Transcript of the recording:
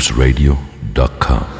loopsradio.com.